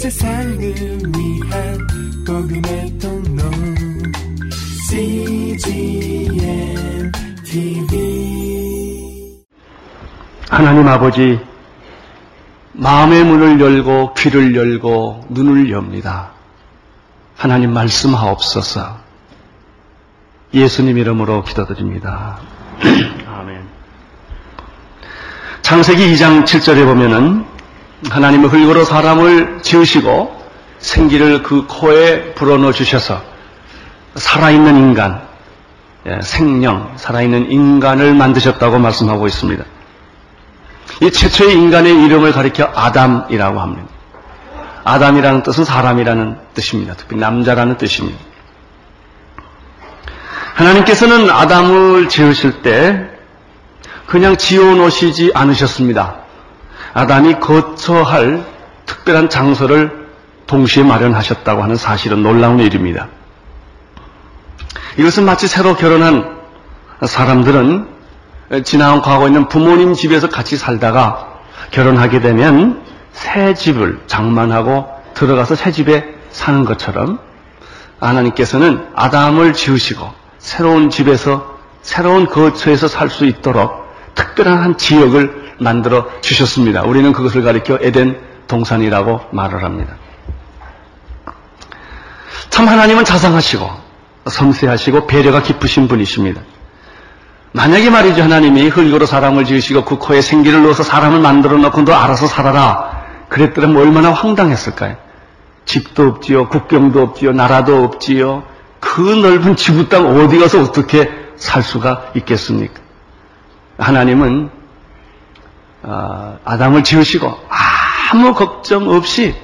세상을 위한 복음의 통로 CGM TV 하나님 아버지, 마음의 문을 열고 귀를 열고 눈을 엽니다. 하나님 말씀하옵소서. 예수님 이름으로 기도드립니다. 아멘. 창세기 2장 7절에 보면은 하나님은 흙으로 사람을 지으시고 생기를 그 코에 불어넣어 주셔서 살아있는 인간, 예, 생명, 살아있는 인간을 만드셨다고 말씀하고 있습니다. 이 최초의 인간의 이름을 가리켜 아담이라고 합니다. 아담이라는 뜻은 사람이라는 뜻입니다. 특히 남자라는 뜻입니다. 하나님께서는 아담을 지으실 때 그냥 지어 놓으시지 않으셨습니다. 아담이 거처할 특별한 장소를 동시에 마련하셨다고 하는 사실은 놀라운 일입니다. 이것은 마치 새로 결혼한 사람들은 지나온 과거에 있는 부모님 집에서 같이 살다가 결혼하게 되면 새 집을 장만하고 들어가서 새 집에 사는 것처럼 하나님께서는 아담을 지으시고 새로운 집에서 새로운 거처에서 살 수 있도록 특별한 한 지역을 만들어 주셨습니다. 우리는 그것을 가리켜 에덴 동산이라고 말을 합니다. 참 하나님은 자상하시고 섬세하시고 배려가 깊으신 분이십니다. 만약에 말이죠 하나님이 흙으로 사람을 지으시고 그 코에 생기를 넣어서 사람을 만들어 놓고 너 알아서 살아라 그랬더라면 얼마나 황당했을까요? 집도 없지요 국경도 없지요 나라도 없지요 그 넓은 지구 땅 어디 가서 어떻게 살 수가 있겠습니까? 하나님은 아, 아담을 지으시고 아무 걱정 없이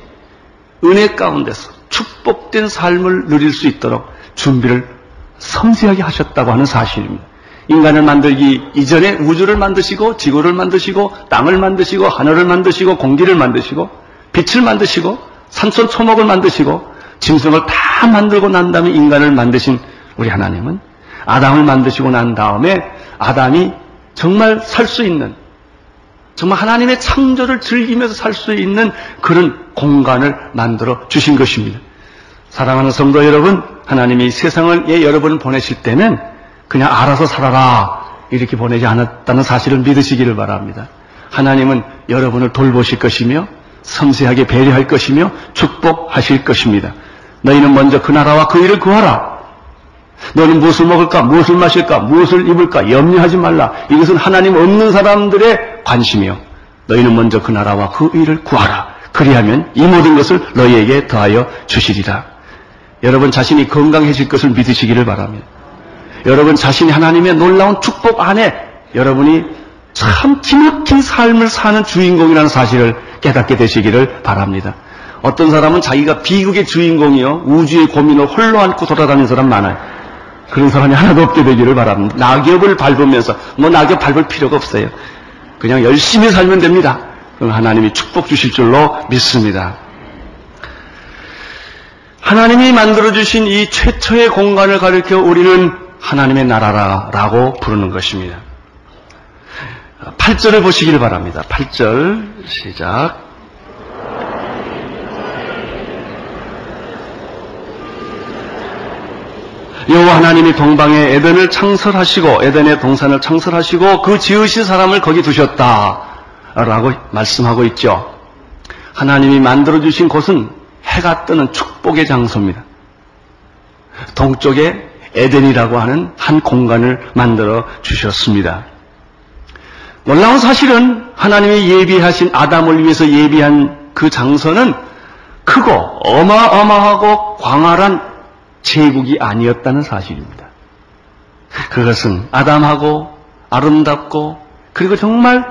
은혜 가운데서 축복된 삶을 누릴 수 있도록 준비를 섬세하게 하셨다고 하는 사실입니다. 인간을 만들기 이전에 우주를 만드시고 지구를 만드시고 땅을 만드시고 하늘을 만드시고 공기를 만드시고 빛을 만드시고 산천 초목을 만드시고 짐승을 다 만들고 난 다음에 인간을 만드신 우리 하나님은 아담을 만드시고 난 다음에 아담이 정말 살 수 있는 정말 하나님의 창조를 즐기면서 살 수 있는 그런 공간을 만들어 주신 것입니다. 사랑하는 성도 여러분, 하나님이 세상을 여러분을 보내실 때는 그냥 알아서 살아라 이렇게 보내지 않았다는 사실을 믿으시기를 바랍니다. 하나님은 여러분을 돌보실 것이며 섬세하게 배려할 것이며 축복하실 것입니다. 너희는 먼저 그 나라와 그 일을 구하라. 너는 무엇을 먹을까, 무엇을 마실까, 무엇을 입을까 염려하지 말라. 이것은 하나님 없는 사람들의 관심이요. 너희는 먼저 그 나라와 그 일을 구하라. 그리하면 이 모든 것을 너희에게 더하여 주시리라. 여러분 자신이 건강해질 것을 믿으시기를 바랍니다. 여러분 자신이 하나님의 놀라운 축복 안에 여러분이 참 기막힌 삶을 사는 주인공이라는 사실을 깨닫게 되시기를 바랍니다. 어떤 사람은 자기가 비극의 주인공이요. 우주의 고민을 홀로 안고 돌아다니는 사람 많아요. 그런 사람이 하나도 없게 되기를 바랍니다. 낙엽을 밟으면서 뭐 낙엽 밟을 필요가 없어요. 그냥 열심히 살면 됩니다. 그럼 하나님이 축복 주실 줄로 믿습니다. 하나님이 만들어주신 이 최초의 공간을 가리켜 우리는 하나님의 나라라고 부르는 것입니다. 8절을 보시기를 바랍니다. 8절 시작. 여호와 하나님이 동방에 에덴을 창설하시고 에덴의 동산을 창설하시고 그 지으신 사람을 거기 두셨다라고 말씀하고 있죠. 하나님이 만들어 주신 곳은 해가 뜨는 축복의 장소입니다. 동쪽에 에덴이라고 하는 한 공간을 만들어 주셨습니다. 놀라운 사실은 하나님이 예비하신 아담을 위해서 예비한 그 장소는 크고 어마어마하고 광활한 제국이 아니었다는 사실입니다. 그것은 아담하고 아름답고 그리고 정말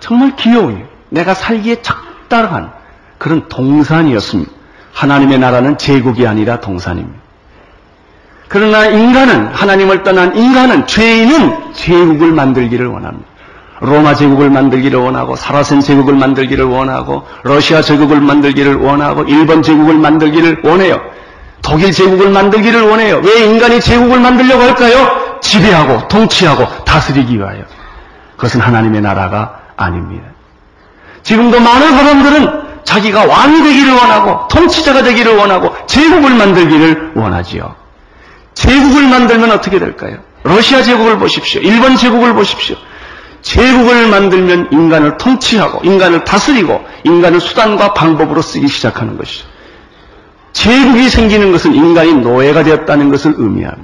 정말 귀여운 내가 살기에 적당한 그런 동산이었습니다. 하나님의 나라는 제국이 아니라 동산입니다. 그러나 인간은 하나님을 떠난 인간은 죄인은 제국을 만들기를 원합니다. 로마 제국을 만들기를 원하고 사라센 제국을 만들기를 원하고 러시아 제국을 만들기를 원하고 일본 제국을 만들기를 원해요. 독일 제국을 만들기를 원해요. 왜 인간이 제국을 만들려고 할까요? 지배하고 통치하고 다스리기 위하여. 그것은 하나님의 나라가 아닙니다. 지금도 많은 사람들은 자기가 왕이 되기를 원하고 통치자가 되기를 원하고 제국을 만들기를 원하지요. 제국을 만들면 어떻게 될까요? 러시아 제국을 보십시오. 일본 제국을 보십시오. 제국을 만들면 인간을 통치하고 인간을 다스리고 인간을 수단과 방법으로 쓰기 시작하는 것이죠. 제국이 생기는 것은 인간이 노예가 되었다는 것을 의미하고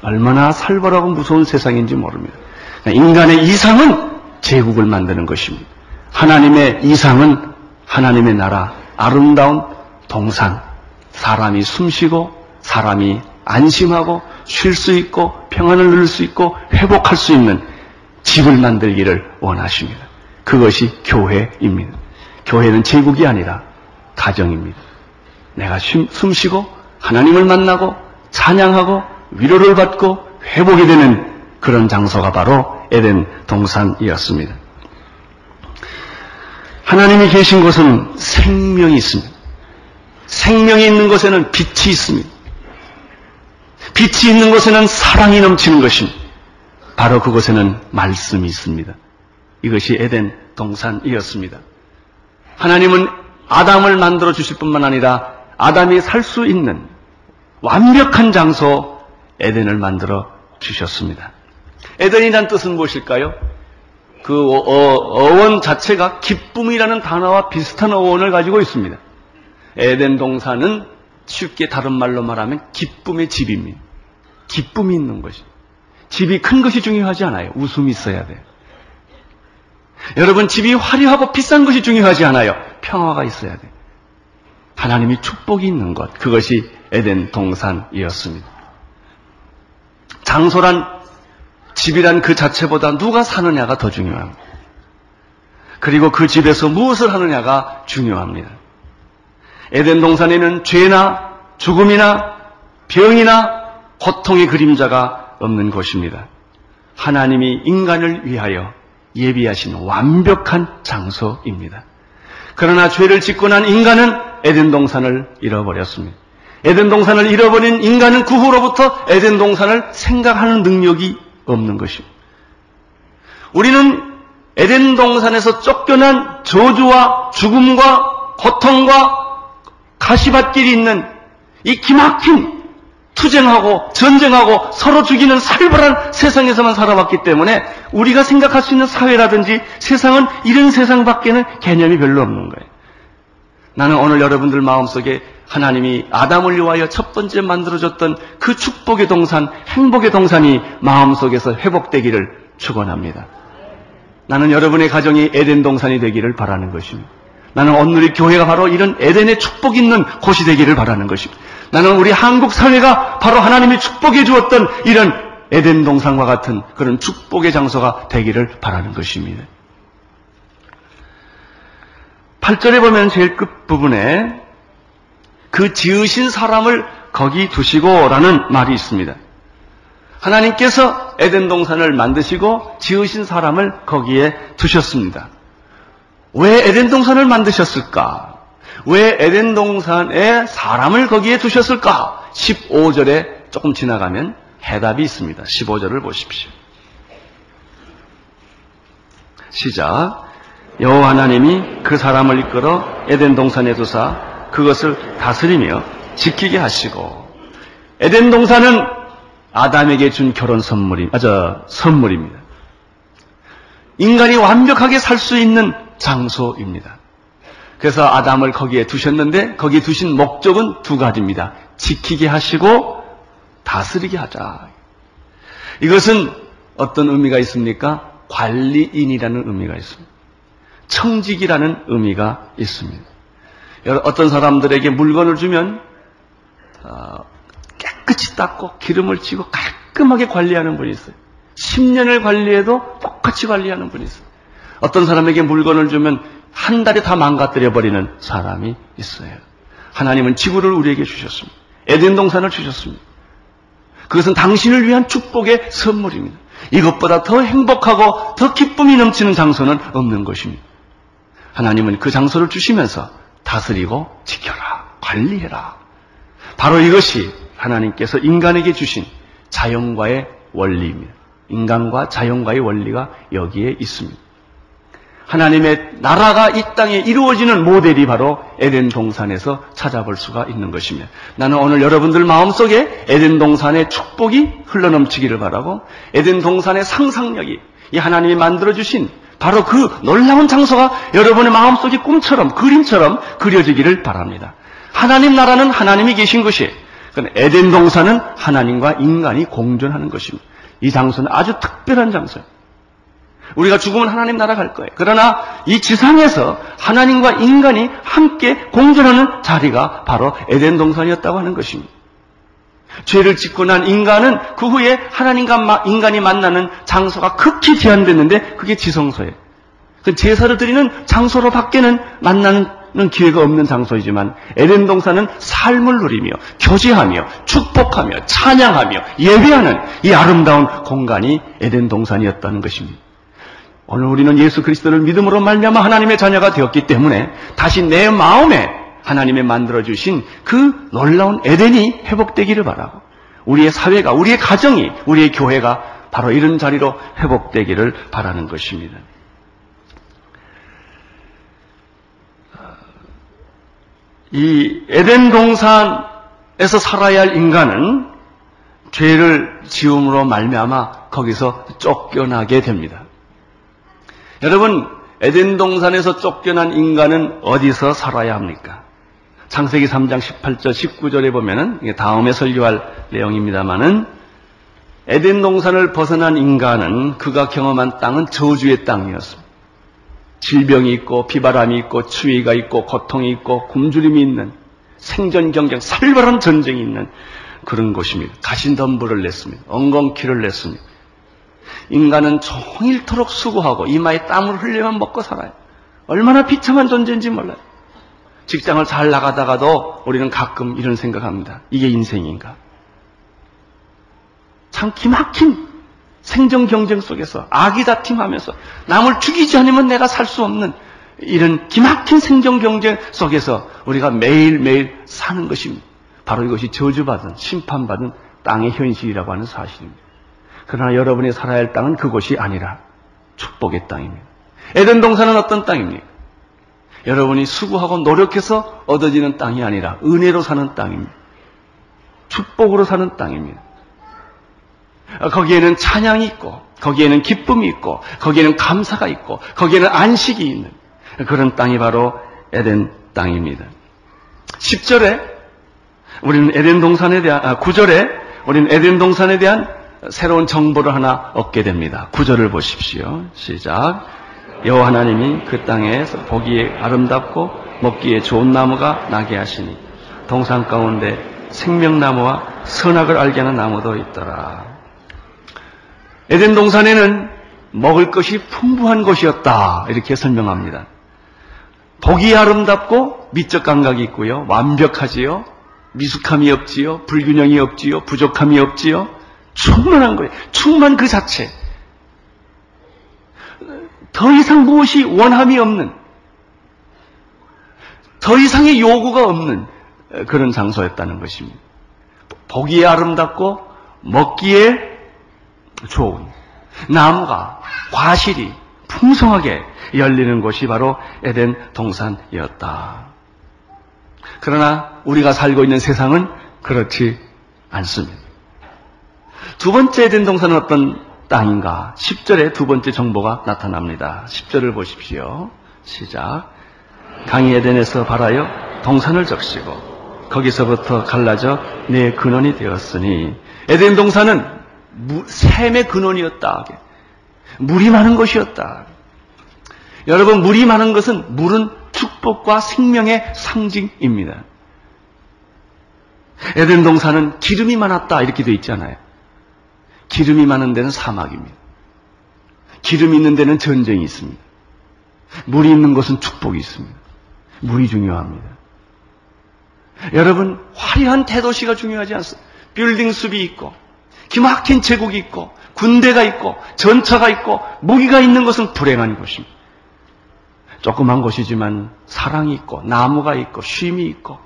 얼마나 살벌하고 무서운 세상인지 모릅니다. 인간의 이상은 제국을 만드는 것입니다. 하나님의 이상은 하나님의 나라, 아름다운 동산, 사람이 숨쉬고 사람이 안심하고 쉴 수 있고 평안을 누릴 수 있고 회복할 수 있는 집을 만들기를 원하십니다. 그것이 교회입니다. 교회는 제국이 아니라 가정입니다. 내가 숨 쉬고 하나님을 만나고 찬양하고 위로를 받고 회복이 되는 그런 장소가 바로 에덴 동산이었습니다. 하나님이 계신 곳은 생명이 있습니다. 생명이 있는 곳에는 빛이 있습니다. 빛이 있는 곳에는 사랑이 넘치는 것입니다. 바로 그곳에는 말씀이 있습니다. 이것이 에덴 동산이었습니다. 하나님은 아담을 만들어 주실 뿐만 아니라 아담이 살 수 있는 완벽한 장소 에덴을 만들어 주셨습니다. 에덴이란 뜻은 무엇일까요? 그 어, 어원 자체가 기쁨이라는 단어와 비슷한 어원을 가지고 있습니다. 에덴 동산은 쉽게 다른 말로 말하면 기쁨의 집입니다. 기쁨이 있는 것이. 집이 큰 것이 중요하지 않아요. 웃음이 있어야 돼요. 여러분, 집이 화려하고 비싼 것이 중요하지 않아요. 평화가 있어야 돼요. 하나님이 축복이 있는 것. 그것이 에덴 동산이었습니다. 장소란 집이란 그 자체보다 누가 사느냐가 더 중요합니다. 그리고 그 집에서 무엇을 하느냐가 중요합니다. 에덴 동산에는 죄나 죽음이나 병이나 고통의 그림자가 없는 곳입니다. 하나님이 인간을 위하여 예비하신 완벽한 장소입니다. 그러나 죄를 짓고 난 인간은 에덴 동산을 잃어버렸습니다. 에덴 동산을 잃어버린 인간은 그 후로부터 에덴 동산을 생각하는 능력이 없는 것입니다. 우리는 에덴 동산에서 쫓겨난 저주와 죽음과 고통과 가시밭길이 있는 이 기막힌 투쟁하고 전쟁하고 서로 죽이는 살벌한 세상에서만 살아왔기 때문에 우리가 생각할 수 있는 사회라든지 세상은 이런 세상밖에는 개념이 별로 없는 거예요. 나는 오늘 여러분들 마음속에 하나님이 아담을 위하여 첫 번째 만들어줬던 그 축복의 동산, 행복의 동산이 마음속에서 회복되기를 축원합니다. 나는 여러분의 가정이 에덴 동산이 되기를 바라는 것입니다. 나는 오늘의 교회가 바로 이런 에덴의 축복 있는 곳이 되기를 바라는 것입니다. 나는 우리 한국 사회가 바로 하나님이 축복해 주었던 이런 에덴 동산과 같은 그런 축복의 장소가 되기를 바라는 것입니다. 8절에 보면 제일 끝부분에 그 지으신 사람을 거기 두시고 라는 말이 있습니다. 하나님께서 에덴 동산을 만드시고 지으신 사람을 거기에 두셨습니다. 왜 에덴 동산을 만드셨을까? 왜 에덴 동산에 사람을 거기에 두셨을까? 15절에 조금 지나가면 해답이 있습니다. 15절을 보십시오. 시작. 여호와 하나님이 그 사람을 이끌어 에덴 동산에 두사 그것을 다스리며 지키게 하시고 에덴 동산은 아담에게 준 결혼 선물이 아저 선물입니다. 인간이 완벽하게 살 수 있는 장소입니다. 그래서 아담을 거기에 두셨는데 거기에 두신 목적은 두 가지입니다. 지키게 하시고 다스리게 하자. 이것은 어떤 의미가 있습니까? 관리인이라는 의미가 있습니다. 청직이라는 의미가 있습니다. 어떤 사람들에게 물건을 주면 어, 깨끗이 닦고 기름을 치고 깔끔하게 관리하는 분이 있어요. 10년을 관리해도 똑같이 관리하는 분이 있어요. 어떤 사람에게 물건을 주면 한 달에 다 망가뜨려 버리는 사람이 있어요. 하나님은 지구를 우리에게 주셨습니다. 에덴 동산을 주셨습니다. 그것은 당신을 위한 축복의 선물입니다. 이것보다 더 행복하고 더 기쁨이 넘치는 장소는 없는 것입니다. 하나님은 그 장소를 주시면서 다스리고 지켜라, 관리해라. 바로 이것이 하나님께서 인간에게 주신 자연과의 원리입니다. 인간과 자연과의 원리가 여기에 있습니다. 하나님의 나라가 이 땅에 이루어지는 모델이 바로 에덴 동산에서 찾아볼 수가 있는 것입니다. 나는 오늘 여러분들 마음속에 에덴 동산의 축복이 흘러넘치기를 바라고 에덴 동산의 상상력이 이 하나님이 만들어주신 바로 그 놀라운 장소가 여러분의 마음속에 꿈처럼 그림처럼 그려지기를 바랍니다. 하나님 나라는 하나님이 계신 그건 에덴 동산은 하나님과 인간이 공존하는 것입니다. 이 장소는 아주 특별한 장소예요. 우리가 죽으면 하나님 나라 갈 거예요. 그러나 이 지상에서 하나님과 인간이 함께 공존하는 자리가 바로 에덴 동산이었다고 하는 것입니다. 죄를 짓고 난 인간은 그 후에 하나님과 인간이 만나는 장소가 극히 제한됐는데 그게 지성소예요. 그 제사를 드리는 장소로 밖에는 만나는 기회가 없는 장소이지만 에덴 동산은 삶을 누리며 교제하며 축복하며 찬양하며 예배하는 이 아름다운 공간이 에덴 동산이었다는 것입니다. 오늘 우리는 예수 그리스도를 믿음으로 말미암아 하나님의 자녀가 되었기 때문에 다시 내 마음에 하나님의 만들어 주신 그 놀라운 에덴이 회복되기를 바라고 우리의 사회가 우리의 가정이 우리의 교회가 바로 이런 자리로 회복되기를 바라는 것입니다. 이 에덴 동산에서 살아야 할 인간은 죄를 지음으로 말미암아 거기서 쫓겨나게 됩니다. 여러분, 에덴 동산에서 쫓겨난 인간은 어디서 살아야 합니까? 창세기 3장 18절, 19절에 보면은 다음에 설교할 내용입니다만은 에덴 동산을 벗어난 인간은 그가 경험한 땅은 저주의 땅이었습니다. 질병이 있고 비바람이 있고 추위가 있고 고통이 있고 굶주림이 있는 생존 경쟁, 살벌한 전쟁이 있는 그런 곳입니다. 가신덤불을 냈습니다. 엉겅퀴를 냈습니다. 인간은 종일토록 수고하고 이마에 땀을 흘리면 먹고 살아요. 얼마나 비참한 존재인지 몰라요. 직장을 잘 나가다가도 우리는 가끔 이런 생각합니다. 이게 인생인가? 참 기막힌 생존 경쟁 속에서 아기 다툼 하면서 남을 죽이지 않으면 내가 살 수 없는 이런 기막힌 생존 경쟁 속에서 우리가 매일매일 사는 것입니다. 바로 이것이 저주받은 심판받은 땅의 현실이라고 하는 사실입니다. 그러나 여러분이 살아야 할 땅은 그곳이 아니라 축복의 땅입니다. 에덴 동산은 어떤 땅입니까? 여러분이 수고하고 노력해서 얻어지는 땅이 아니라 은혜로 사는 땅입니다. 축복으로 사는 땅입니다. 거기에는 찬양이 있고, 거기에는 기쁨이 있고, 거기에는 감사가 있고, 거기에는 안식이 있는 그런 땅이 바로 에덴 땅입니다. 10절에 우리는 에덴 동산에 대한, 아, 9절에 우리는 에덴 동산에 대한 새로운 정보를 하나 얻게 됩니다. 구절을 보십시오. 시작. 여호와 하나님이 그 땅에서 보기에 아름답고 먹기에 좋은 나무가 나게 하시니 동산 가운데 생명나무와 선악을 알게 하는 나무도 있더라. 에덴 동산에는 먹을 것이 풍부한 곳이었다. 이렇게 설명합니다. 보기 아름답고 미적 감각이 있고요. 완벽하지요. 미숙함이 없지요. 불균형이 없지요. 부족함이 없지요. 충만한 거예요. 충만 그 자체. 더 이상 무엇이 원함이 없는, 더 이상의 요구가 없는 그런 장소였다는 것입니다. 보기에 아름답고 먹기에 좋은 나무가 과실이 풍성하게 열리는 곳이 바로 에덴 동산이었다. 그러나 우리가 살고 있는 세상은 그렇지 않습니다. 두 번째 된 동산은 어떤 땅인가? 10절에 두 번째 정보가 나타납니다. 10절을 보십시오. 시작. 강이 에덴에서 발하여 동산을 적시고 거기서부터 갈라져 내 근원이 되었으니 에덴 동산은 샘의 근원이었다. 물이 많은 것이었다. 여러분 물이 많은 것은 물은 축복과 생명의 상징입니다. 에덴 동산은 기름이 많았다 이렇게 돼 있잖아요. 기름이 많은 데는 사막입니다. 기름이 있는 데는 전쟁이 있습니다. 물이 있는 곳은 축복이 있습니다. 물이 중요합니다. 여러분, 화려한 대도시가 중요하지 않습니다. 빌딩 숲이 있고, 기막힌 제국이 있고, 군대가 있고, 전차가 있고, 무기가 있는 것은 불행한 곳입니다. 조그만 곳이지만 사랑이 있고, 나무가 있고, 쉼이 있고,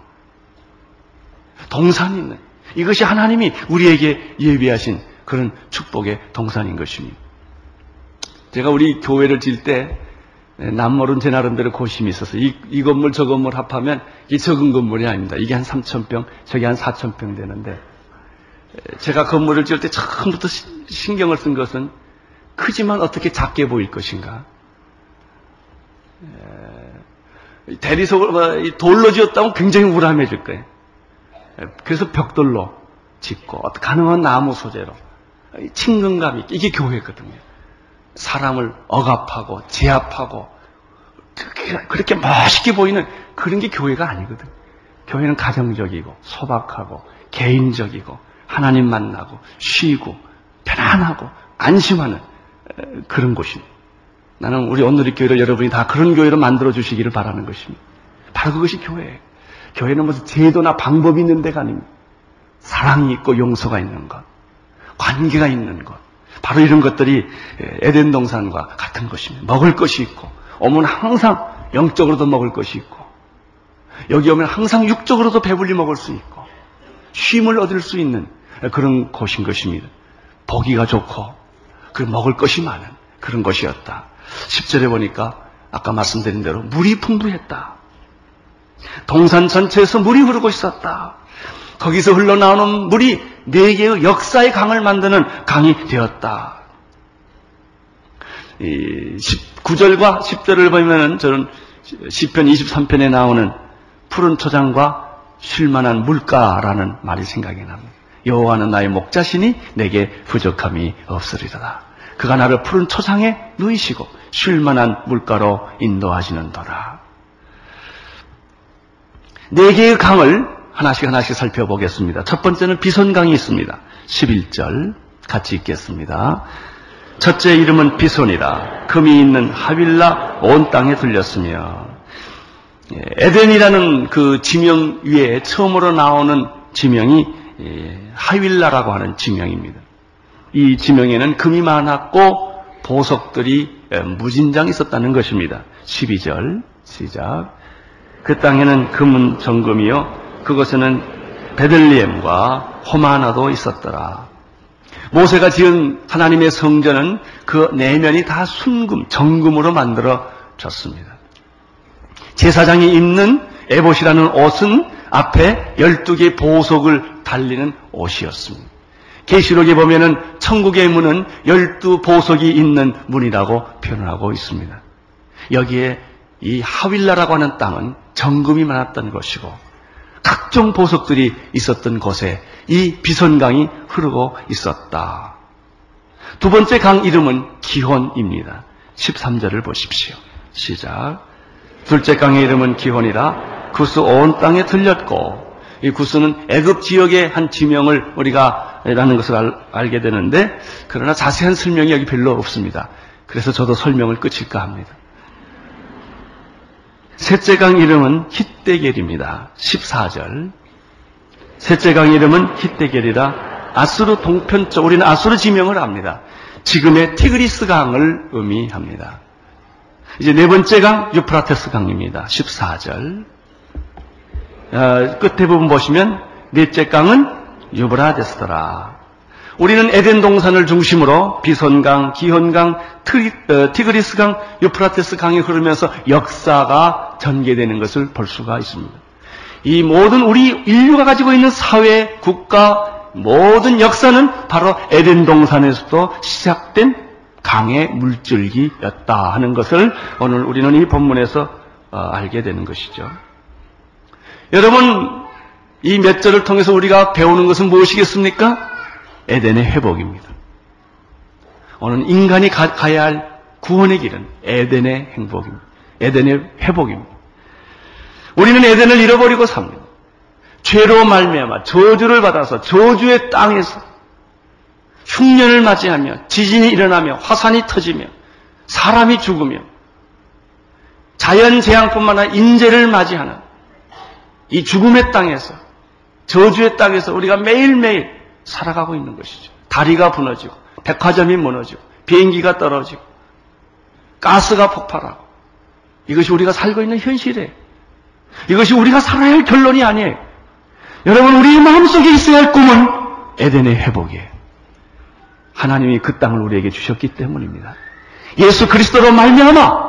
동산이 있는, 이것이 하나님이 우리에게 예비하신 그런 축복의 동산인 것입니다. 제가 우리 교회를 질때 네, 남모른 제 나름대로 고심이 있어서 이, 이 건물 저 건물 합하면 이 적은 건물이 아닙니다. 이게 한 3천 평, 저게 한 4천 평 되는데 제가 건물을 지을 때 처음부터 신경을 쓴 것은 크지만 어떻게 작게 보일 것인가. 대리석을 뭐, 돌로 지었다면 굉장히 우람해질 거예요. 그래서 벽돌로 짓고 가능한 나무 소재로 친근감 있게 이게 교회거든요. 사람을 억압하고 제압하고 그렇게 멋있게 보이는 그런 게 교회가 아니거든. 교회는 가정적이고 소박하고 개인적이고 하나님 만나고 쉬고 편안하고 안심하는 그런 곳입니다. 나는 우리 오늘의 교회를 여러분이 다 그런 교회로 만들어 주시기를 바라는 것입니다. 바로 그것이 교회예요. 교회는 무슨 제도나 방법이 있는 데가 아닙니다. 사랑이 있고 용서가 있는 것, 관계가 있는 것. 바로 이런 것들이 에덴 동산과 같은 것입니다. 먹을 것이 있고, 오면 항상 영적으로도 먹을 것이 있고, 여기 오면 항상 육적으로도 배불리 먹을 수 있고, 쉼을 얻을 수 있는 그런 곳인 것입니다. 보기가 좋고, 그 먹을 것이 많은 그런 것이었다. 10절에 보니까 아까 말씀드린 대로 물이 풍부했다. 동산 전체에서 물이 흐르고 있었다. 거기서 흘러나오는 물이 네 개의 역사의 강을 만드는 강이 되었다. 이 9절과 10절을 보면은 저는 시편 23편에 나오는 푸른 초장과 쉴만한 물가라는 말이 생각이 납니다. 여호와는 나의 목자시니 내게 부족함이 없으리라. 그가 나를 푸른 초장에 누이시고 쉴만한 물가로 인도하시는도라. 네 개의 강을 하나씩 하나씩 살펴보겠습니다. 첫 번째는 비손강이 있습니다. 11절 같이 읽겠습니다. 첫째 이름은 비손이라 금이 있는 하윌라 온 땅에 들렸으며 예, 에덴이라는 그 지명 위에 처음으로 나오는 지명이 예, 하윌라라고 하는 지명입니다. 이 지명에는 금이 많았고 보석들이 예, 무진장 있었다는 것입니다. 12절 시작. 그 땅에는 금은 정금이요 그것에는 베들리엠과 호마나도 있었더라. 모세가 지은 하나님의 성전은 그 내면이 다 순금, 정금으로 만들어졌습니다. 제사장이 입는 에봇이라는 옷은 앞에 12개 보석을 달리는 옷이었습니다. 계시록에 보면은 천국의 문은 열두 보석이 있는 문이라고 표현하고 있습니다. 여기에 이 하윌라라고 하는 땅은 정금이 많았던 것이고 각종 보석들이 있었던 곳에 이 비선강이 흐르고 있었다. 두 번째 강 이름은 기혼입니다. 13절을 보십시오. 시작. 둘째 강의 이름은 기혼이라 구스 온 땅에 들렸고 이 구스는 애굽 지역의 한 지명을 우리가 라는 것을 알, 게 되는데 그러나 자세한 설명이 여기 별로 없습니다. 그래서 저도 설명을 끝일까 합니다. 셋째 강 이름은 히데겔입니다. 14절. 셋째 강 이름은 히데겔이라 아수르 동편쪽 우리는 아수르 지명을 압니다. 지금의 티그리스 강을 의미합니다. 이제 네 번째 강 유프라테스 강입니다. 14절. 어, 끝에 부분 보시면 넷째 강은 유브라데스더라. 우리는 에덴 동산을 중심으로 비손강, 기혼강, 어, 티그리스 강, 유프라테스 강이 흐르면서 역사가 전개되는 것을 볼 수가 있습니다. 이 모든 우리 인류가 가지고 있는 사회, 국가, 모든 역사는 바로 에덴 동산에서도 시작된 강의 물줄기였다 하는 것을 오늘 우리는 이 본문에서 어, 알게 되는 것이죠. 여러분, 이 몇 절을 통해서 우리가 배우는 것은 무엇이겠습니까? 에덴의 회복입니다. 오늘 인간이 가, 가야 할 구원의 길은 에덴의 행복입니다. 에덴의 회복입니다. 우리는 에덴을 잃어버리고 삽니다. 죄로 말미암아 저주를 받아서 저주의 땅에서 흉년을 맞이하며 지진이 일어나며 화산이 터지며 사람이 죽으며 자연 재앙뿐만 아니라 인재를 맞이하는 이 죽음의 땅에서 저주의 땅에서 우리가 매일매일 살아가고 있는 것이죠. 다리가 부러지고 백화점이 무너지고 비행기가 떨어지고 가스가 폭발하고 이것이 우리가 살고 있는 현실이에요. 이것이 우리가 살아야 할 결론이 아니에요. 여러분 우리 마음속에 있어야 할 꿈은 에덴의 회복이에요. 하나님이 그 땅을 우리에게 주셨기 때문입니다. 예수 그리스도로 말미암아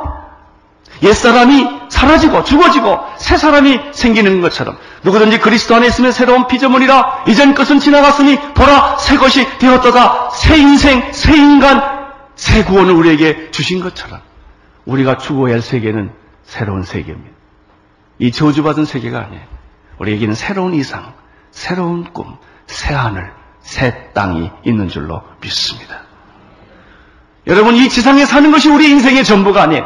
옛사람이 사라지고 죽어지고 새 사람이 생기는 것처럼 누구든지 그리스도 안에 있으면 새로운 피조물이라 이전 것은 지나갔으니 보라 새 것이 되었다가 새 인생 새 인간 새 구원을 우리에게 주신 것처럼 우리가 추구해야 할 세계는 새로운 세계입니다. 이 저주받은 세계가 아니에요. 우리에게는 새로운 이상, 새로운 꿈, 새 하늘, 새 땅이 있는 줄로 믿습니다. 여러분, 이 지상에 사는 것이 우리 인생의 전부가 아니에요.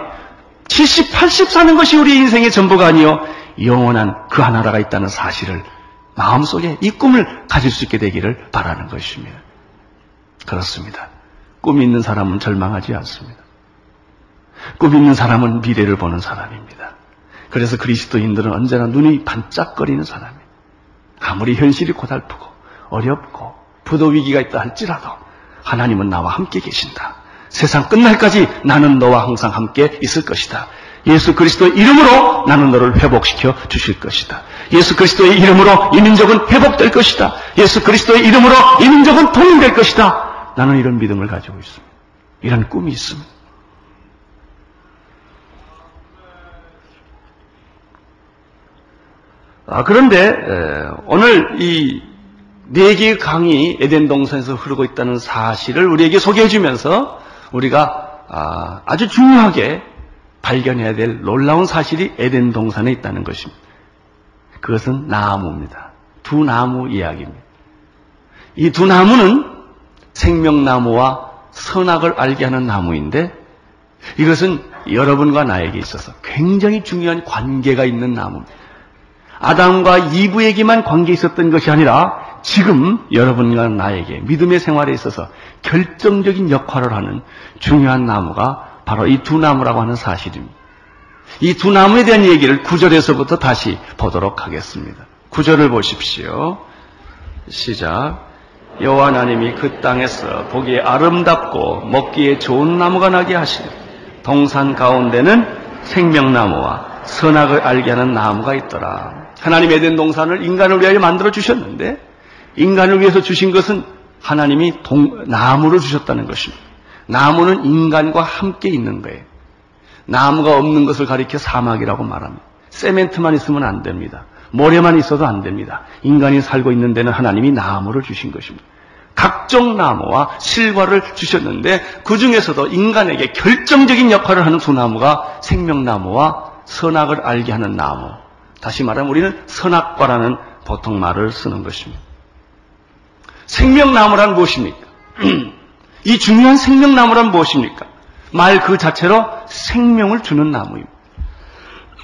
70, 80 사는 것이 우리 인생의 전부가 아니요. 영원한 그 하나라가 있다는 사실을 마음속에 이 꿈을 가질 수 있게 되기를 바라는 것입니다. 그렇습니다. 꿈 있는 사람은 절망하지 않습니다. 꿈 있는 사람은 미래를 보는 사람입니다. 그래서 그리스도인들은 언제나 눈이 반짝거리는 사람이에요. 아무리 현실이 고달프고 어렵고 부도 위기가 있다 할지라도 하나님은 나와 함께 계신다. 세상 끝날까지 나는 너와 항상 함께 있을 것이다. 예수 그리스도의 이름으로 나는 너를 회복시켜 주실 것이다. 예수 그리스도의 이름으로 이 민족은 회복될 것이다. 예수 그리스도의 이름으로 이 민족은 통일될 것이다. 나는 이런 믿음을 가지고 있습니다. 이런 꿈이 있습니다. 아, 그런데 에, 오늘 이 네 개의 강이 에덴 동산에서 흐르고 있다는 사실을 우리에게 소개해 주면서 우리가 아, 주 중요하게 발견해야 될 놀라운 사실이 에덴 동산에 있다는 것입니다. 그것은 나무입니다. 두 나무 이야기입니다. 이 두 나무는 생명나무와 선악을 알게 하는 나무인데 이것은 여러분과 나에게 있어서 굉장히 중요한 관계가 있는 나무입니다. 아담과 이브에게만 관계 있었던 것이 아니라 지금 여러분과 나에게 믿음의 생활에 있어서 결정적인 역할을 하는 중요한 나무가 바로 이 두 나무라고 하는 사실입니다. 이 두 나무에 대한 얘기를 구절에서부터 다시 보도록 하겠습니다. 구절을 보십시오. 시작. 여호와 하나님이 그 땅에서 보기에 아름답고 먹기에 좋은 나무가 나게 하시니 동산 가운데는 생명나무와 선악을 알게 하는 나무가 있더라. 하나님 에덴 동산을 인간을 위하여 만들어 주셨는데 인간을 위해서 주신 것은 하나님이 동, 나무를 주셨다는 것입니다. 나무는 인간과 함께 있는 거예요. 나무가 없는 것을 가리켜 사막이라고 말합니다. 세멘트만 있으면 안 됩니다. 모래만 있어도 안 됩니다. 인간이 살고 있는 데는 하나님이 나무를 주신 것입니다. 각종 나무와 실과를 주셨는데 그 중에서도 인간에게 결정적인 역할을 하는 두 나무가 생명나무와 선악을 알게 하는 나무. 다시 말하면 우리는 선악과라는 보통 말을 쓰는 것입니다. 생명나무란 무엇입니까? 이 중요한 생명나무란 무엇입니까? 말 그 자체로 생명을 주는 나무입니다.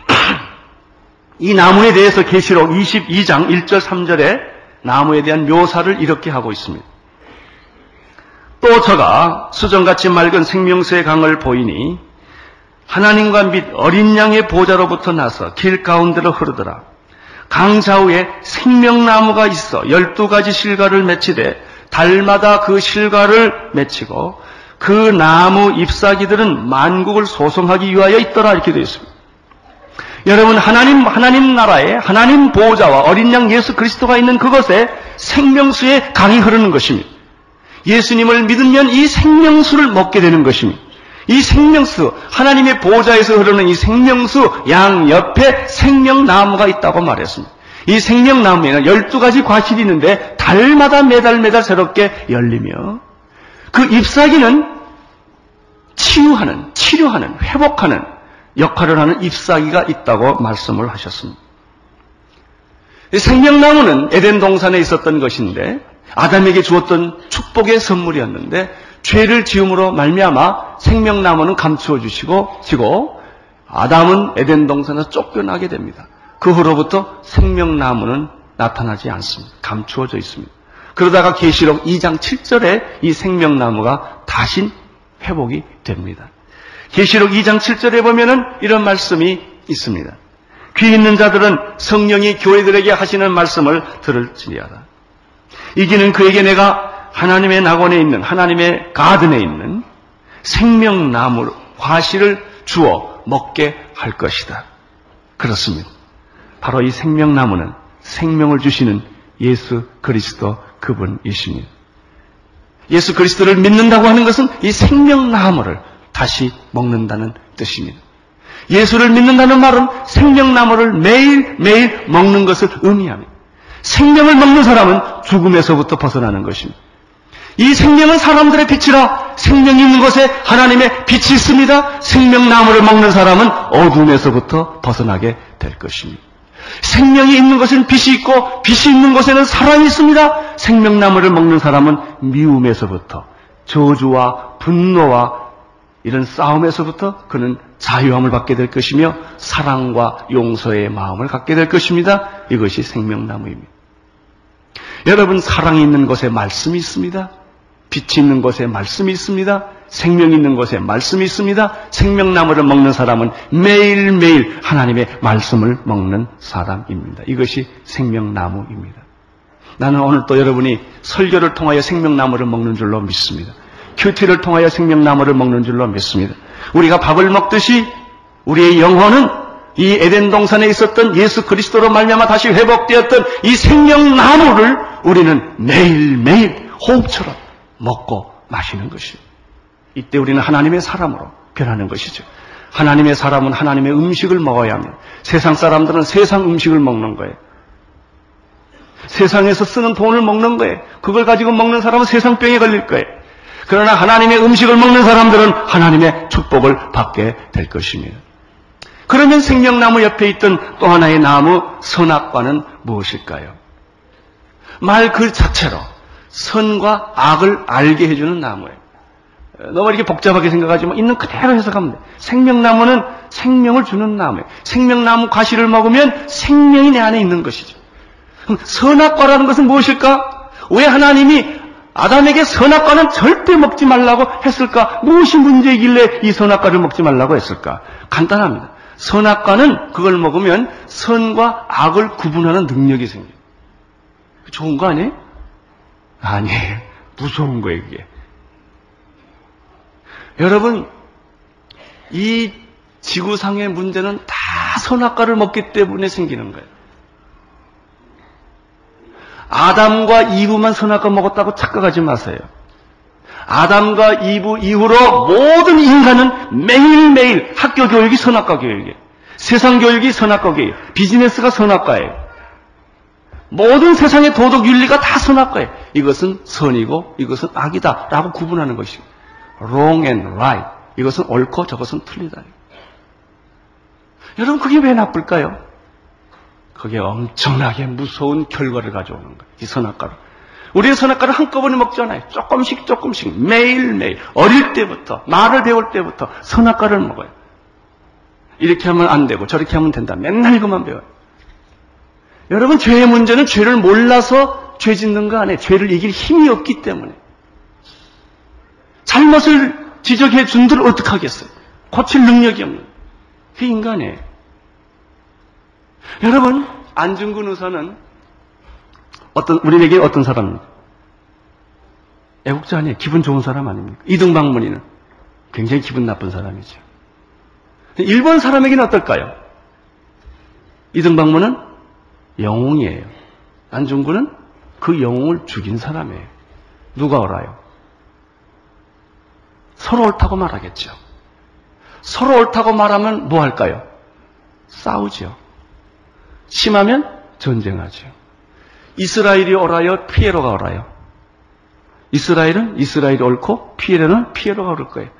이 나무에 대해서 계시록 22장 1절 3절에 나무에 대한 묘사를 이렇게 하고 있습니다. 또 저가 수정같이 맑은 생명수의 강을 보이니 하나님과 및 어린 양의 보좌로부터 나서 길 가운데로 흐르더라. 강 좌우에 생명나무가 있어 열두 가지 실과를 맺히되 달마다 그 실과를 맺히고 그 나무 잎사귀들은 만국을 소송하기 위하여 있더라 이렇게 되어 있습니다. 여러분 하나님 하나님 나라에 하나님 보호자와 어린 양 예수 그리스도가 있는 그것에 생명수의 강이 흐르는 것입니다. 예수님을 믿으면 이 생명수를 먹게 되는 것입니다. 이 생명수, 하나님의 보좌에서 흐르는 이 생명수 양 옆에 생명나무가 있다고 말했습니다. 이 생명나무에는 12가지 과실이 있는데 달마다 매달 매달 새롭게 열리며 그 잎사귀는 치유하는, 치료하는, 회복하는 역할을 하는 잎사귀가 있다고 말씀을 하셨습니다. 생명나무는 에덴 동산에 있었던 것인데 아담에게 주었던 축복의 선물이었는데 죄를 지음으로 말미암아 생명나무는 감추어 주시고 지고 아담은 에덴 동산에서 쫓겨나게 됩니다. 그 후로부터 생명나무는 나타나지 않습니다. 감추어져 있습니다. 그러다가 계시록 2장 7절에 이 생명나무가 다시 회복이 됩니다. 계시록 2장 7절에 보면은 이런 말씀이 있습니다. 귀 있는 자들은 성령이 교회들에게 하시는 말씀을 들을지니하다. 이기는 그에게 내가 하나님의 낙원에 있는 하나님의 가든에 있는 생명나무 과실을 주어 먹게 할 것이다. 그렇습니다. 바로 이 생명나무는 생명을 주시는 예수 그리스도 그분이십니다. 예수 그리스도를 믿는다고 하는 것은 이 생명나무를 다시 먹는다는 뜻입니다. 예수를 믿는다는 말은 생명나무를 매일매일 먹는 것을 의미합니다. 생명을 먹는 사람은 죽음에서부터 벗어나는 것입니다. 이 생명은 사람들의 빛이라 생명이 있는 곳에 하나님의 빛이 있습니다. 생명나무를 먹는 사람은 어둠에서부터 벗어나게 될 것입니다. 생명이 있는 곳에는 빛이 있고 빛이 있는 곳에는 사랑이 있습니다. 생명나무를 먹는 사람은 미움에서부터 저주와 분노와 이런 싸움에서부터 그는 자유함을 받게 될 것이며 사랑과 용서의 마음을 갖게 될 것입니다. 이것이 생명나무입니다. 여러분 사랑이 있는 곳에 말씀이 있습니다. 빛이 있는 곳에 말씀이 있습니다. 생명이 있는 곳에 말씀이 있습니다. 생명나무를 먹는 사람은 매일매일 하나님의 말씀을 먹는 사람입니다. 이것이 생명나무입니다. 나는 오늘 또 여러분이 설교를 통하여 생명나무를 먹는 줄로 믿습니다. 큐티를 통하여 생명나무를 먹는 줄로 믿습니다. 우리가 밥을 먹듯이 우리의 영혼은 이 에덴 동산에 있었던 예수 그리스도로 말미암아 다시 회복되었던 이 생명나무를 우리는 매일매일 호흡처럼 먹고 마시는 것이에요. 이때 우리는 하나님의 사람으로 변하는 것이죠. 하나님의 사람은 하나님의 음식을 먹어야 합니다. 세상 사람들은 세상 음식을 먹는 거예요. 세상에서 쓰는 돈을 먹는 거예요. 그걸 가지고 먹는 사람은 세상 병에 걸릴 거예요. 그러나 하나님의 음식을 먹는 사람들은 하나님의 축복을 받게 될 것입니다. 그러면 생명나무 옆에 있던 또 하나의 나무 선악과는 무엇일까요? 말 그 자체로 선과 악을 알게 해주는 나무예요. 너무 이렇게 복잡하게 생각하지 만 있는 그대로 해석하면 돼. 생명나무는 생명을 주는 나무예요. 생명나무 과실을 먹으면 생명이 내 안에 있는 것이죠. 선악과라는 것은 무엇일까? 왜 하나님이 아담에게 선악과는 절대 먹지 말라고 했을까? 무엇이 문제이길래 이 선악과를 먹지 말라고 했을까? 간단합니다. 선악과는 그걸 먹으면 선과 악을 구분하는 능력이 생겨요. 좋은 거 아니에요? 아니에요. 무서운 거예요, 이게. 여러분, 이 지구상의 문제는 다 선악과를 먹기 때문에 생기는 거예요. 아담과 이브만 선악과 먹었다고 착각하지 마세요. 아담과 이브 이후로 모든 인간은 매일매일 학교 교육이 선악과 교육이에요. 세상 교육이 선악과 교육이에요. 비즈니스가 선악과예요. 모든 세상의 도덕 윤리가 다 선악과예요. 이것은 선이고 이것은 악이다 라고 구분하는 것이고 wrong and right 이것은 옳고 저것은 틀리다. 여러분 그게 왜 나쁠까요? 그게 엄청나게 무서운 결과를 가져오는 거예요. 이 선악과를. 우리의 선악과를 한꺼번에 먹잖아요. 조금씩 조금씩 매일매일 어릴 때부터 말을 배울 때부터 선악과를 먹어요. 이렇게 하면 안 되고 저렇게 하면 된다. 맨날 그만 배워요. 여러분 죄의 문제는 죄를 몰라서 죄 짓는 거 아니에요. 죄를 이길 힘이 없기 때문에. 잘못을 지적해 준들 어떡하겠어요? 고칠 능력이 없는. 그 인간이에요. 여러분, 안중근 의사는 어떤, 우리에게 어떤 사람입니까? 애국자 아니에요. 기분 좋은 사람 아닙니까? 이등방문이는 굉장히 기분 나쁜 사람이죠. 일본 사람에게는 어떨까요? 이등방문은 영웅이에요. 안중근은 그 영웅을 죽인 사람이에요. 누가 알아요? 서로 옳다고 말하겠죠. 서로 옳다고 말하면 뭐 할까요? 싸우죠. 심하면 전쟁하죠. 이스라엘이 옳아요? 피에로가 옳아요? 이스라엘은 이스라엘이 옳고 피에로는 피에로가 옳을 거예요.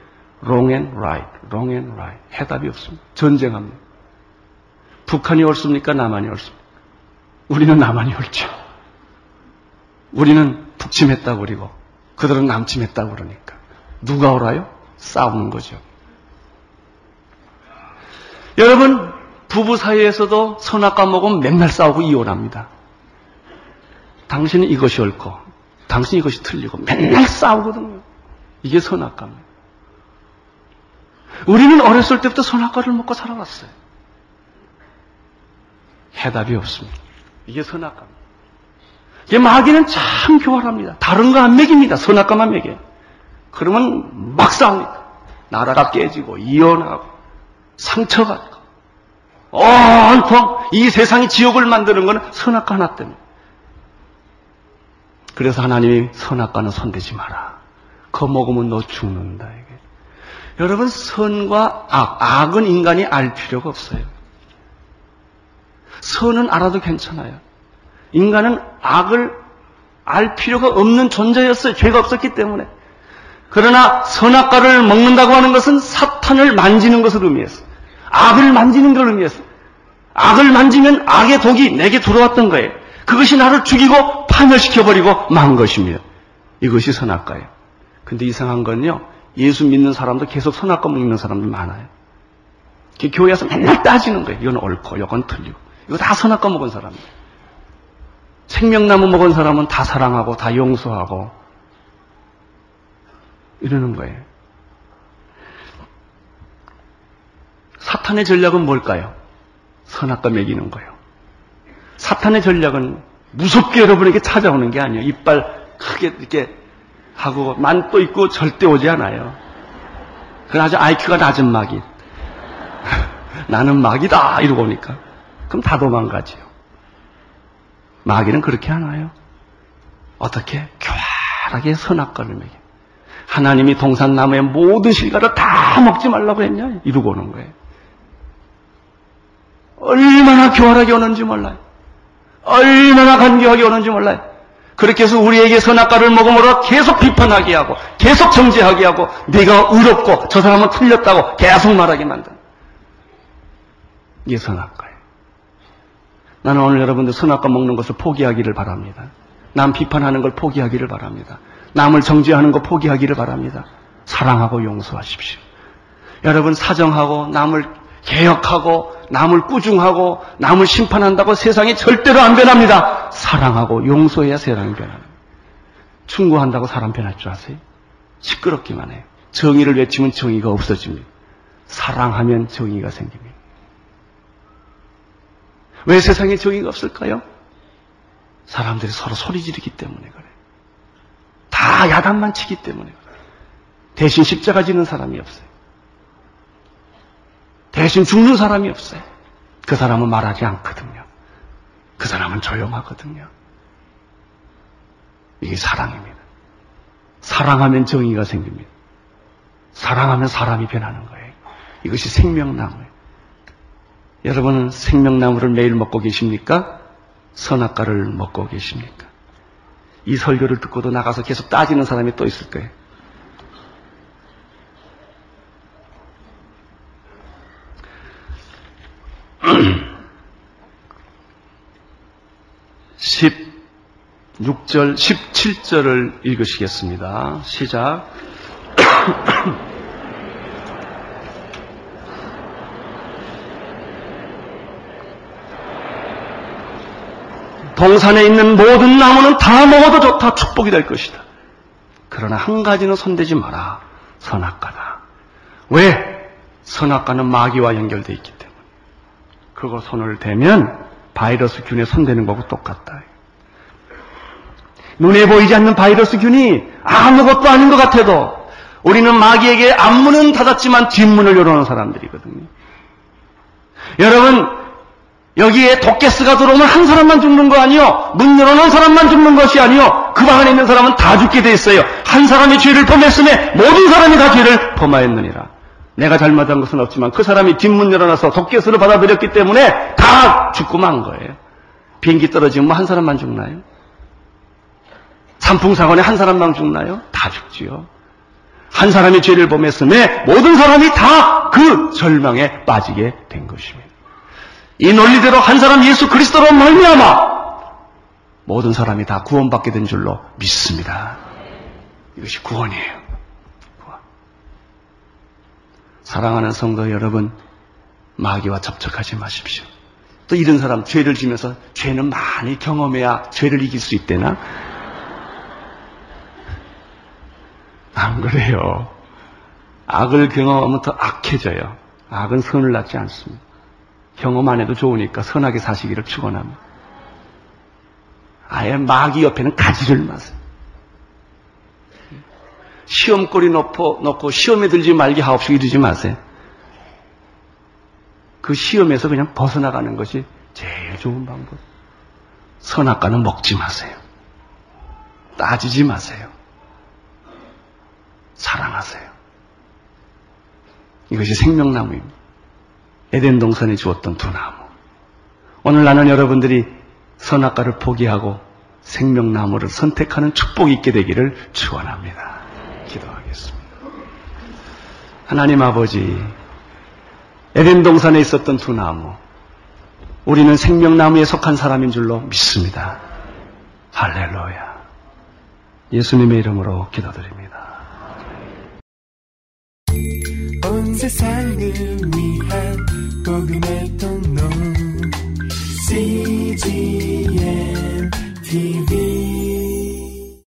wrong and right, wrong and right. 해답이 없습니다. 전쟁합니다. 북한이 옳습니까? 남한이 옳습니까? 우리는 남한이 옳죠. 우리는 북침했다고 그리고 그들은 남침했다고 그러니까. 누가 옳아요? 싸우는 거죠. 여러분, 부부 사이에서도 선악과 먹으면 맨날 싸우고 이혼합니다. 당신은 이것이 옳고, 당신이 이것이 틀리고, 맨날 싸우거든요. 이게 선악과입니다. 우리는 어렸을 때부터 선악과를 먹고 살아왔어요. 해답이 없습니다. 이게 선악과입니다. 이게 마귀는 참 교활합니다. 다른 거 안 먹입니다. 선악과만 먹여요. 그러면 막 싸웁니다. 나라가 깨지고 이혼하고 상처받고 온통 이 세상이 지옥을 만드는 것은 선악과 하나 때문에. 그래서 하나님이 선악과는 손대지 마라. 그 먹으면 너 죽는다. 이게. 여러분, 선과 악, 악은 인간이 알 필요가 없어요. 선은 알아도 괜찮아요. 인간은 악을 알 필요가 없는 존재였어요. 죄가 없었기 때문에. 그러나 선악과를 먹는다고 하는 것은 사탄을 만지는 것을 의미했어. 악을 만지는 걸 의미했어. 악을 만지면 악의 독이 내게 들어왔던 거예요. 그것이 나를 죽이고 파멸시켜버리고 만 것입니다. 이것이 선악과예요. 근데 이상한 건요. 예수 믿는 사람도 계속 선악과 먹는 사람들 많아요. 교회에서 맨날 따지는 거예요. 이건 옳고, 이건 틀리고. 이거 다 선악과 먹은 사람이에요. 생명나무 먹은 사람은 다 사랑하고, 다 용서하고, 이러는 거예요. 사탄의 전략은 뭘까요? 선악과 먹이는 거예요. 사탄의 전략은 무섭게 여러분에게 찾아오는 게 아니에요. 이빨 크게 이렇게 하고 만 또 있고 절대 오지 않아요. 그건 아주 IQ가 낮은 마귀. 나는 마귀다 이러고 오니까 그럼 다 도망가지요. 마귀는 그렇게 하나요? 어떻게 교활하게 선악과를 먹여. 하나님이 동산나무의 모든 실과를 다 먹지 말라고 했냐? 이러고 오는 거예요. 얼마나 교활하게 오는지 몰라요. 얼마나 간교하게 오는지 몰라요. 그렇게 해서 우리에게 선악과를 먹음으로 계속 비판하게 하고 계속 정죄하게 하고 네가 의롭고 저 사람은 틀렸다고 계속 말하게 만든 이게 선악과예요. 나는 오늘 여러분들 선악과 먹는 것을 포기하기를 바랍니다. 남 비판하는 걸 포기하기를 바랍니다. 남을 정죄하는 거 포기하기를 바랍니다. 사랑하고 용서하십시오. 여러분 사정하고 남을 개혁하고 남을 꾸중하고 남을 심판한다고 세상이 절대로 안 변합니다. 사랑하고 용서해야 세상이 변합니다. 충고한다고 사람 변할 줄 아세요? 시끄럽기만 해요. 정의를 외치면 정의가 없어집니다. 사랑하면 정의가 생깁니다. 왜 세상에 정의가 없을까요? 사람들이 서로 소리 지르기 때문에 그래요. 다 야단만 치기 때문에 그래요. 대신 십자가 지는 사람이 없어요. 대신 죽는 사람이 없어요. 그 사람은 말하지 않거든요. 그 사람은 조용하거든요. 이게 사랑입니다. 사랑하면 정의가 생깁니다. 사랑하면 사람이 변하는 거예요. 이것이 생명나무예요. 여러분은 생명나무를 매일 먹고 계십니까? 선악과를 먹고 계십니까? 이 설교를 듣고도 나가서 계속 따지는 사람이 또 있을 거예요. 16절, 17절을 읽으시겠습니다. 시작. 동산에 있는 모든 나무는 다 먹어도 좋다. 축복이 될 것이다. 그러나 한 가지는 손대지 마라. 선악과다. 왜? 선악과는 마귀와 연결되어 있기 때문에. 그거 손을 대면 바이러스 균에 손대는 거고 똑같다. 눈에 보이지 않는 바이러스 균이 아무것도 아닌 것 같아도 우리는 마귀에게 앞문은 닫았지만 뒷문을 열어놓은 사람들이거든요. 여러분, 여기에 도깨스가 들어오면 한 사람만 죽는 거 아니요. 문 열어놓은 사람만 죽는 것이 아니요. 그 방 안에 있는 사람은 다 죽게 돼 있어요. 한 사람이 죄를 범했음에 모든 사람이 다 죄를 범하였느니라. 내가 잘못한 것은 없지만 그 사람이 뒷문 열어놔서 도깨스를 받아들였기 때문에 다 죽고 만 거예요. 비행기 떨어지면 뭐 한 사람만 죽나요? 산풍 사건에 한 사람만 죽나요? 다 죽지요. 한 사람이 죄를 범했음에 모든 사람이 다 그 절망에 빠지게 된 것입니다. 이 논리대로 한 사람 예수 그리스도로 말미암아 모든 사람이 다 구원받게 된 줄로 믿습니다. 이것이 구원이에요. 구원. 사랑하는 성도 여러분, 마귀와 접촉하지 마십시오. 또 이런 사람 죄를 지면서 죄는 많이 경험해야 죄를 이길 수 있대나? 안 그래요. 악을 경험하면 더 악해져요. 악은 선을 낳지 않습니다. 경험 안 해도 좋으니까 선하게 사시기를 축원합니다. 아예 마귀 옆에는 가지를 마세요. 시험거리 놓고, 놓고 시험에 들지 말게 하옵시고 이러지 마세요. 그 시험에서 그냥 벗어나가는 것이 제일 좋은 방법. 선악과는 먹지 마세요. 따지지 마세요. 사랑하세요. 이것이 생명나무입니다. 에덴 동산에 주었던 두 나무. 오늘 나는 여러분들이 선악과를 포기하고 생명나무를 선택하는 축복이 있게 되기를 축원합니다. 기도하겠습니다. 하나님 아버지, 에덴 동산에 있었던 두 나무, 우리는 생명나무에 속한 사람인 줄로 믿습니다. 할렐루야. 예수님의 이름으로 기도드립니다. 온 세상을 위한 CGM TV